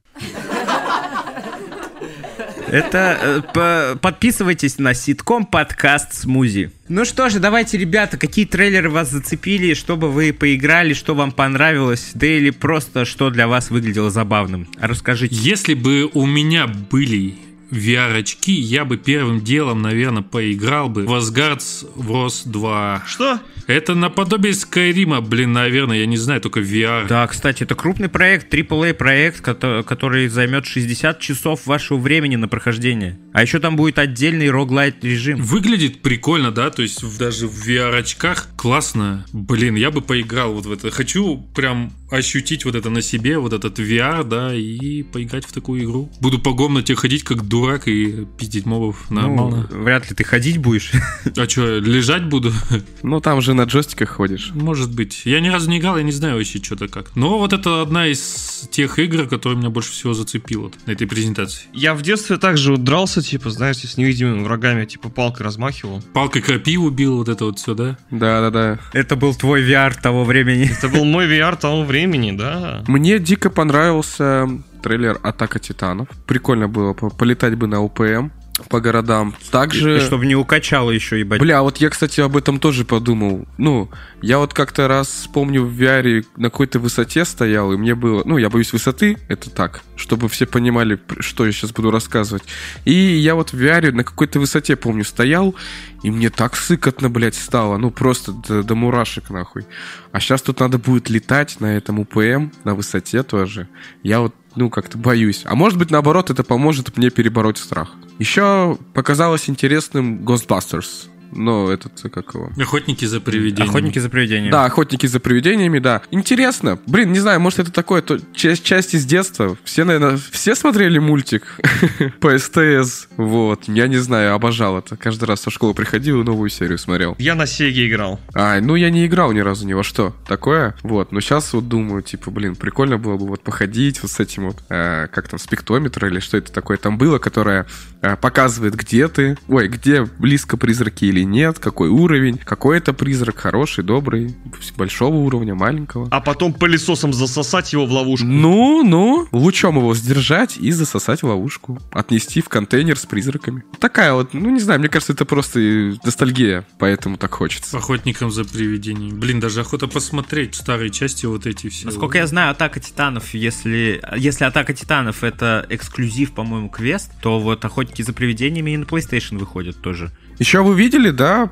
Это э, по- подписывайтесь на ситком подкаст Смузи. Ну что же, давайте, ребята, какие трейлеры вас зацепили, чтобы вы поиграли, что вам понравилось, да или просто что для вас выглядело забавным. Расскажите.
Если бы у меня были VR-очки, я бы первым делом, наверное, поиграл бы в Asgard's Wars 2.
Что?
Это наподобие Скайрима, блин, наверное, я не знаю, только VR.
Да, кстати, это крупный проект, AAA проект, кото- который займет 60 часов вашего времени на прохождение. А еще там будет отдельный роглайт режим.
Выглядит прикольно, да, то есть даже в VR-очках классно. Блин, я бы поиграл вот в это. Хочу прям ощутить вот это на себе, вот этот VR, да, и поиграть в такую игру. Буду по комнате ходить как дурак и пиздить мобов нормально.
Ну, вряд ли ты ходить будешь.
А что, лежать буду?
Ну, там же на джойстиках ходишь.
Может быть. Я ни разу не играл, я не знаю вообще что-то как. Но вот это одна из тех игр, которая меня больше всего зацепила на этой презентации.
Я в детстве также вот дрался, типа, знаете, с невидимыми врагами, типа, палкой размахивал.
Палкой крапиву бил, вот это вот все, да?
Да-да-да.
Это был твой VR того времени.
Это был мой VR того времени, да.
Мне дико понравился трейлер «Атака Титанов». Прикольно было по- полетать бы на УПМ по городам. Также...
Чтобы не укачало еще, ебать.
Бля, вот я, кстати, об этом тоже подумал. Ну, я вот как-то раз, помню, в VR на какой-то высоте стоял, и мне было... Ну, я боюсь высоты, это так, чтобы все понимали, что я сейчас буду рассказывать. И я вот в VR на какой-то высоте, помню, стоял, и мне так сыкотно, блядь, стало. Ну, просто до, до мурашек, нахуй. А сейчас тут надо будет летать на этом УПМ, на высоте тоже. Я вот, ну, как-то боюсь. А может быть, наоборот, это поможет мне перебороть страх. Еще показалось интересным Ghostbusters. Но этот, э, как его?
Охотники за привидениями.
Охотники за привидениями.
Да, охотники за привидениями, да. Интересно. Блин, не знаю, может это такое то, часть, часть из детства. Все, наверное, все смотрели мультик по СТС. Вот. Я не знаю, обожал это. Каждый раз со школы приходил и новую серию смотрел.
Я на Сеге играл.
А, ну я не играл ни разу ни во что. Такое. Вот. Но сейчас вот думаю, типа, блин, прикольно было бы вот походить вот с этим вот, э, как там, спектрометр или что это такое там было, которое э, показывает, где ты, ой, где близко призраки или нет, какой уровень, какой это призрак, хороший, добрый, большого уровня, маленького.
А потом пылесосом засосать его в ловушку.
Ну, ну, лучом его сдержать и засосать в ловушку. Отнести в контейнер с призраками. Такая вот, ну не знаю, мне кажется, это просто ностальгия, поэтому так хочется.
Охотникам за привидениями. Блин, даже охота посмотреть старые части вот эти все.
Насколько я знаю, Атака Титанов, если, если Атака Титанов это эксклюзив, по-моему, квест, то вот Охотники за привидениями и на PlayStation выходят тоже.
Еще вы видели, да,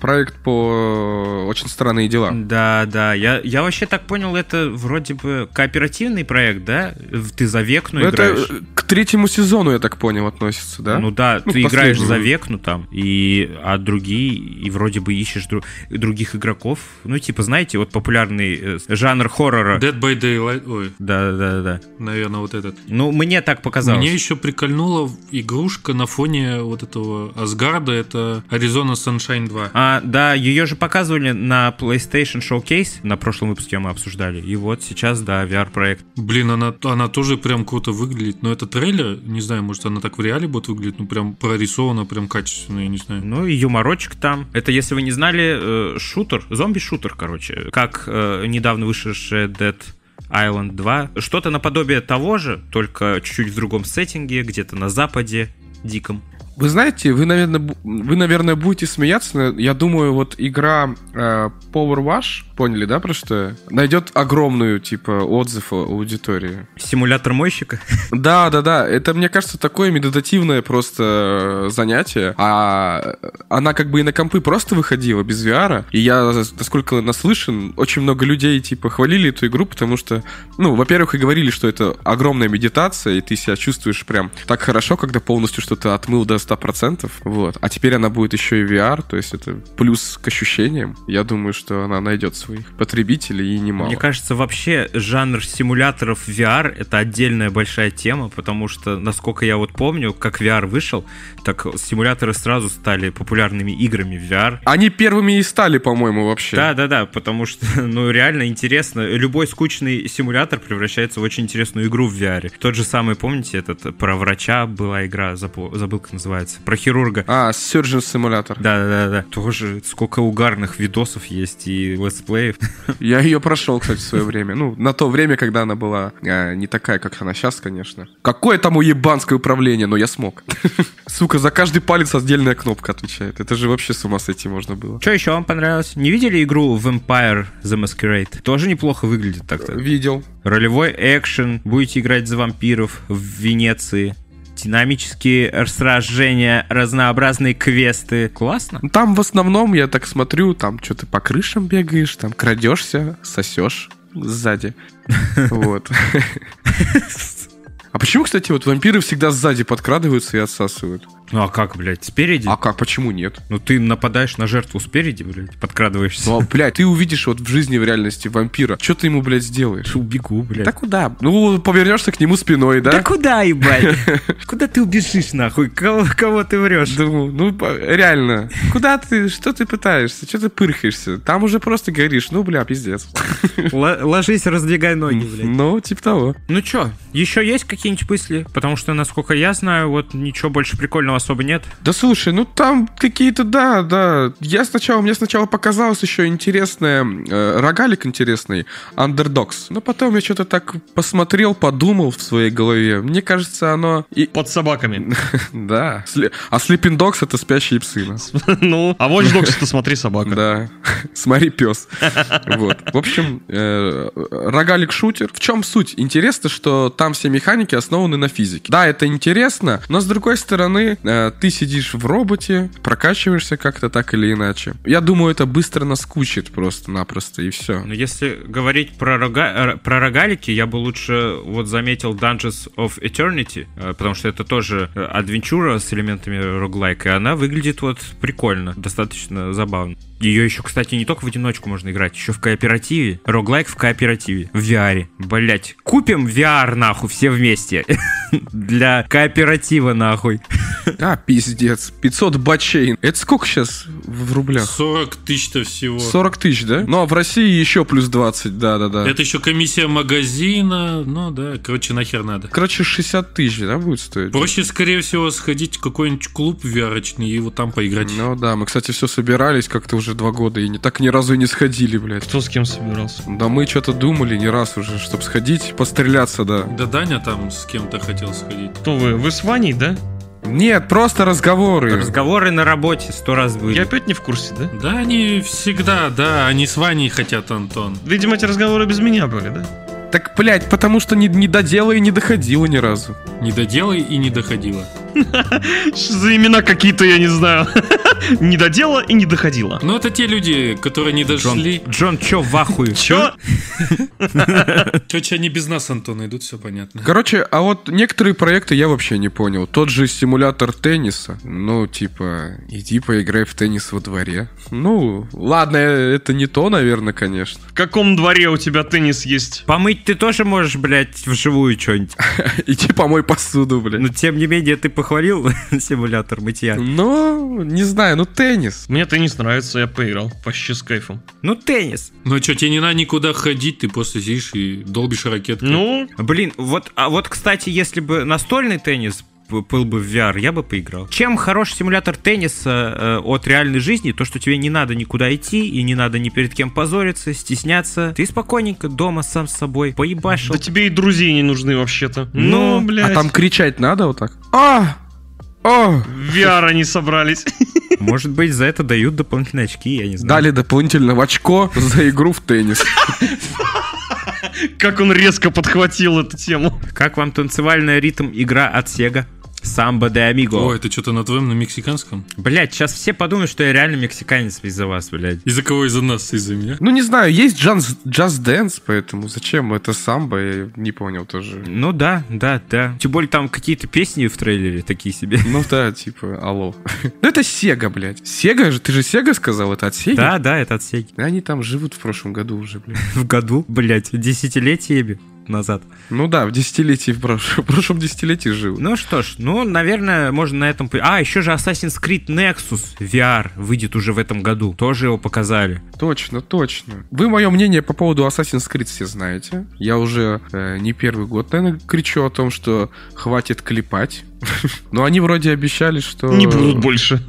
проект по э, «Очень странные дела»?
Да, да. Я, я вообще так понял, это вроде бы кооперативный проект, да? Ты за Векну
Ну, это
играешь.
э, к третьему сезону, я так понял, относится, да?
Ну да,
Ну,
ты играешь за Векну там, и, а другие, и вроде бы ищешь дру- других игроков. Ну, типа, знаете, вот популярный э, жанр хоррора.
Dead by Daylight. Ой,
Да, да, да.
наверное, вот этот.
Ну, мне так показалось.
Мне еще прикольнула игрушка на фоне вот этого Асгарда. Это Arizona Sunshine 2.
А, да, ее же показывали на PlayStation Showcase, на прошлом выпуске мы обсуждали. И вот сейчас, да, VR-проект.
Блин, она, она тоже прям круто выглядит. Но это трейлер, не знаю, может она так в реале будет выглядеть, ну прям прорисована, прям качественно, я не знаю.
Ну и юморочек там. Это, если вы не знали, э, шутер, зомби-шутер, короче. Как э, недавно вышедшая Dead Island 2. Что-то наподобие того же, только чуть-чуть в другом сеттинге, где-то на западе, диком.
Вы знаете, вы, наверное, вы, наверное, будете смеяться, я думаю, вот игра э, Power Wash, Поняли, да, про что? Найдет огромную, типа, отзыв аудитории.
Симулятор мойщика?
Да, да, да. Это, мне кажется, такое медитативное просто занятие. А она как бы и на компы просто выходила без VR. И я, насколько наслышан, очень много людей, типа, хвалили эту игру, потому что, ну, во-первых, и говорили, что это огромная медитация, и ты себя чувствуешь прям так хорошо, когда полностью что-то отмыл до 100%. Вот. А теперь она будет еще и VR, то есть это плюс к ощущениям. Я думаю, что она найдет своих потребителей и немало.
Мне кажется, вообще жанр симуляторов VR — это отдельная большая тема, потому что, насколько я вот помню, как VR вышел, так симуляторы сразу стали популярными играми в VR.
Они первыми и стали, по-моему, вообще.
Да-да-да, потому что, ну, реально интересно. Любой скучный симулятор превращается в очень интересную игру в VR. Тот же самый, помните, этот про врача была игра, забыл, как называется, про хирурга.
А, Surgeon Simulator.
Да-да-да, тоже сколько угарных видосов есть и летсплеев.
Я ее прошел, кстати, в свое время. Ну, на то время, когда она была а, не такая, как она сейчас, конечно. Какое там уебанское управление, но я смог. Сука, за каждый палец отдельная кнопка отвечает. Это же вообще с ума сойти можно было.
Что еще вам понравилось? Не видели игру Vampire The Masquerade? Тоже неплохо выглядит так-то.
Видел.
Ролевой экшен, будете играть за вампиров в Венеции. Динамические сражения, разнообразные квесты. Классно.
Там в основном, я так смотрю, там что-то по крышам бегаешь, там крадешься, сосешь сзади. Вот. А почему, кстати, вот вампиры всегда сзади подкрадываются и отсасывают?
Ну а как, блядь, спереди?
А как, почему нет?
Ну ты нападаешь на жертву спереди, блядь, подкрадываешься.
Ну, а, блядь, ты увидишь вот в жизни, в реальности вампира. Что ты ему, блядь, сделаешь?
Убегу, блядь.
Да куда? Ну, повернешься к нему спиной, да?
Да куда, ебать? Куда ты убежишь, нахуй? Кого, кого ты врешь?
Ну, ну, по- реально. Куда ты, что ты пытаешься? Что ты пырхаешься? Там уже просто говоришь, ну, бля, пиздец.
Ложись, раздвигай ноги, блядь.
Ну, типа того.
Ну чё, еще есть какие-нибудь мысли? Потому что, насколько я знаю, вот ничего больше прикольного особо нет.
Да слушай, ну там какие-то, да, да. Я сначала, мне сначала показалось еще интересное, э, рогалик интересный, Underdogs. Но потом я что-то так посмотрел, подумал в своей голове. Мне кажется, оно... И...
Под собаками.
Да. А Sleeping Dogs это спящие псы. ну.
А Watch Dogs это смотри собака.
Да. Смотри, пес. Вот. В общем, э, рогалик шутер. В чем суть? Интересно, что там все механики основаны на физике. Да, это интересно, но с другой стороны, ты сидишь в роботе, прокачиваешься как-то так или иначе. Я думаю, это быстро наскучит просто-напросто, и все.
Но если говорить про, рога- э, про рогалики, я бы лучше вот заметил Dungeons of Eternity, э, потому что это тоже э, адвенчура с элементами роглайка, и она выглядит вот прикольно, достаточно забавно. Ее еще, кстати, не только в одиночку можно играть, еще в кооперативе. Роглайк в кооперативе, в VR. Блять, купим VR нахуй все вместе. Для кооператива нахуй.
А, пиздец. 500 бачей. Это сколько сейчас в рублях?
40 тысяч-то всего.
40 тысяч, да? Ну, а в России еще плюс 20, да-да-да.
Это еще комиссия магазина. Ну да, короче, нахер надо.
Короче, 60 тысяч, да, будет стоить?
Проще, скорее всего, сходить в какой-нибудь клуб вярочный и вот там поиграть.
Ну да, мы, кстати, все собирались как-то уже два года и не так ни разу и не сходили, блядь.
Кто с кем собирался?
Да мы что-то думали не раз уже, чтобы сходить, постреляться, да.
Да Даня там с кем-то хотел сходить.
Кто вы? Вы с Ваней, да?
Нет, просто разговоры.
Разговоры на работе сто раз были.
Я опять не в курсе, да?
Да, они всегда, да, они с Ваней хотят, Антон.
Видимо, эти разговоры без меня были, да?
Так, блядь, потому что не, не додела и не доходила ни разу.
Не доделай и не доходила.
За имена какие-то, я не знаю. Не додела и не доходила.
Ну, это те люди, которые не дошли.
Джон, чё в ахуе?
Чё?
Короче, они без нас, Антон, идут, все понятно.
Короче, а вот некоторые проекты я вообще не понял. Тот же симулятор тенниса. Ну, типа, иди поиграй в теннис во дворе. Ну, ладно, это не то, наверное, конечно.
В каком дворе у тебя теннис есть?
Помыть ты тоже можешь, блядь, вживую что-нибудь.
Иди помой посуду, блядь.
Но тем не менее ты похвалил симулятор мытья.
Ну, не знаю, ну теннис.
Мне теннис нравится, я поиграл. Вообще с кайфом.
Ну, теннис.
Ну что, тебе не надо никуда ходить, ты просто сидишь и долбишь ракеткой.
Ну,
Блин, вот, а вот, кстати, если бы настольный теннис был бы в VR, я бы поиграл. Чем хороший симулятор тенниса э, от реальной жизни, то, что тебе не надо никуда идти, и не надо ни перед кем позориться, стесняться. Ты спокойненько дома сам с собой поебашил.
да тебе и друзей не нужны вообще-то.
Ну,
Ну, блядь.
А там кричать надо вот так? А! О,
В VR они собрались.
Может быть, за это дают дополнительные очки, я не знаю.
дали дополнительно в очко за игру в теннис.
Как он резко подхватил эту тему.
Как вам танцевальная ритм игра от Sega? Samba de Amigo.
О, это что-то на твоем, на мексиканском?
Блять, сейчас все подумают, что я реально мексиканец из-за вас, блядь.
Из-за кого? Из-за нас, из-за меня?
Ну, не знаю, есть Just, Just Dance, поэтому зачем это самбо, я не понял тоже.
Ну да, да, да. Тем более там какие-то песни в трейлере такие себе.
Ну да, типа, алло. Ну это Сега, блядь. Сега же, ты же Сега сказал, это от Сеги?
Да, да, это от Сеги.
Они там живут в прошлом году уже, блядь.
В году, блять, десятилетиями назад.
Ну да, в десятилетии, в прошлом, в прошлом десятилетии живут.
Ну что ж, ну, наверное, можно на этом... А, еще же Assassin's Creed Nexus VR выйдет уже в этом году. Тоже его показали.
Точно, точно. Вы мое мнение по поводу Assassin's Creed все знаете. Я уже э, не первый год, наверное, кричу о том, что хватит клепать. Но они вроде обещали, что...
Не будут больше.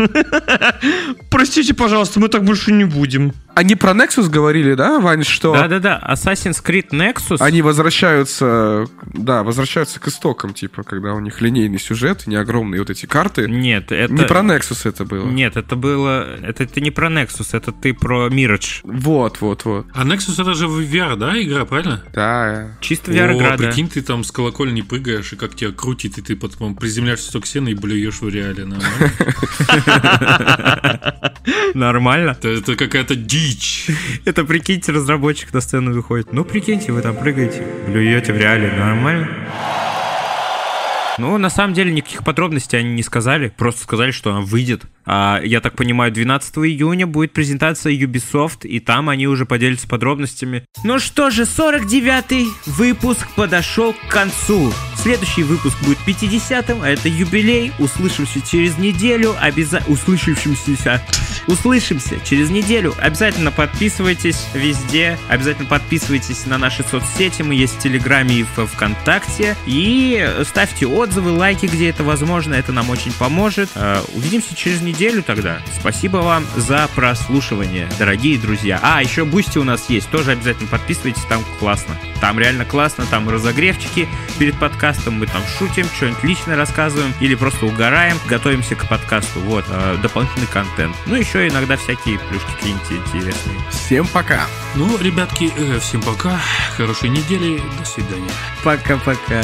Простите, пожалуйста, мы так больше не будем.
Они про Nexus говорили, да, Вань, что
Да-да-да, Assassin's Creed Nexus...
они возвращаются, да, возвращаются к истокам, типа, когда у них линейный сюжет, не огромные вот эти карты.
Нет, это...
Не про Nexus это было.
Нет, это было... Это ты не про Nexus, это ты про Mirage.
Вот, вот, вот.
А Nexus это же VR, да, игра, правильно?
Да.
Чисто VR-игра,
О,
да.
прикинь, ты там с колокольни прыгаешь, и как тебя крутит, и ты потом приземляешься в сена и блюешь в реале. Нормально?
Нормально.
Это какая-то дичь.
Это, прикиньте, разработчик на сцену выходит. Ну, прикиньте, вы там прыгаете, блюете в реале. Нормально. Ну, на самом деле, никаких подробностей они не сказали. Просто сказали, что она выйдет. А, я так понимаю, 12 июня будет презентация Ubisoft, и там они уже поделятся подробностями. Ну что же, 49-й выпуск подошел к концу. Следующий выпуск будет 50-м, а это юбилей. Услышимся через неделю. Обязательно... Услышимся. Услышимся через неделю. Обязательно подписывайтесь везде. Обязательно подписывайтесь на наши соцсети. Мы есть в Телеграме и в ВКонтакте. И ставьте отзывы, лайки, где это возможно. Это нам очень поможет. Э, Увидимся через неделю тогда. Спасибо вам за прослушивание, дорогие друзья. А, еще Бусти у нас есть. Тоже обязательно подписывайтесь. Там классно. Там реально классно. Там разогревчики перед подкастом. Мы там шутим, что-нибудь личное рассказываем. Или просто угораем. Готовимся к подкасту. Вот. э, Дополнительный контент. Ну, еще иногда всякие плюшки какие-нибудь интересные.
Всем пока.
Ну, ребятки, э, всем пока. Хорошей недели. До свидания.
Пока-пока.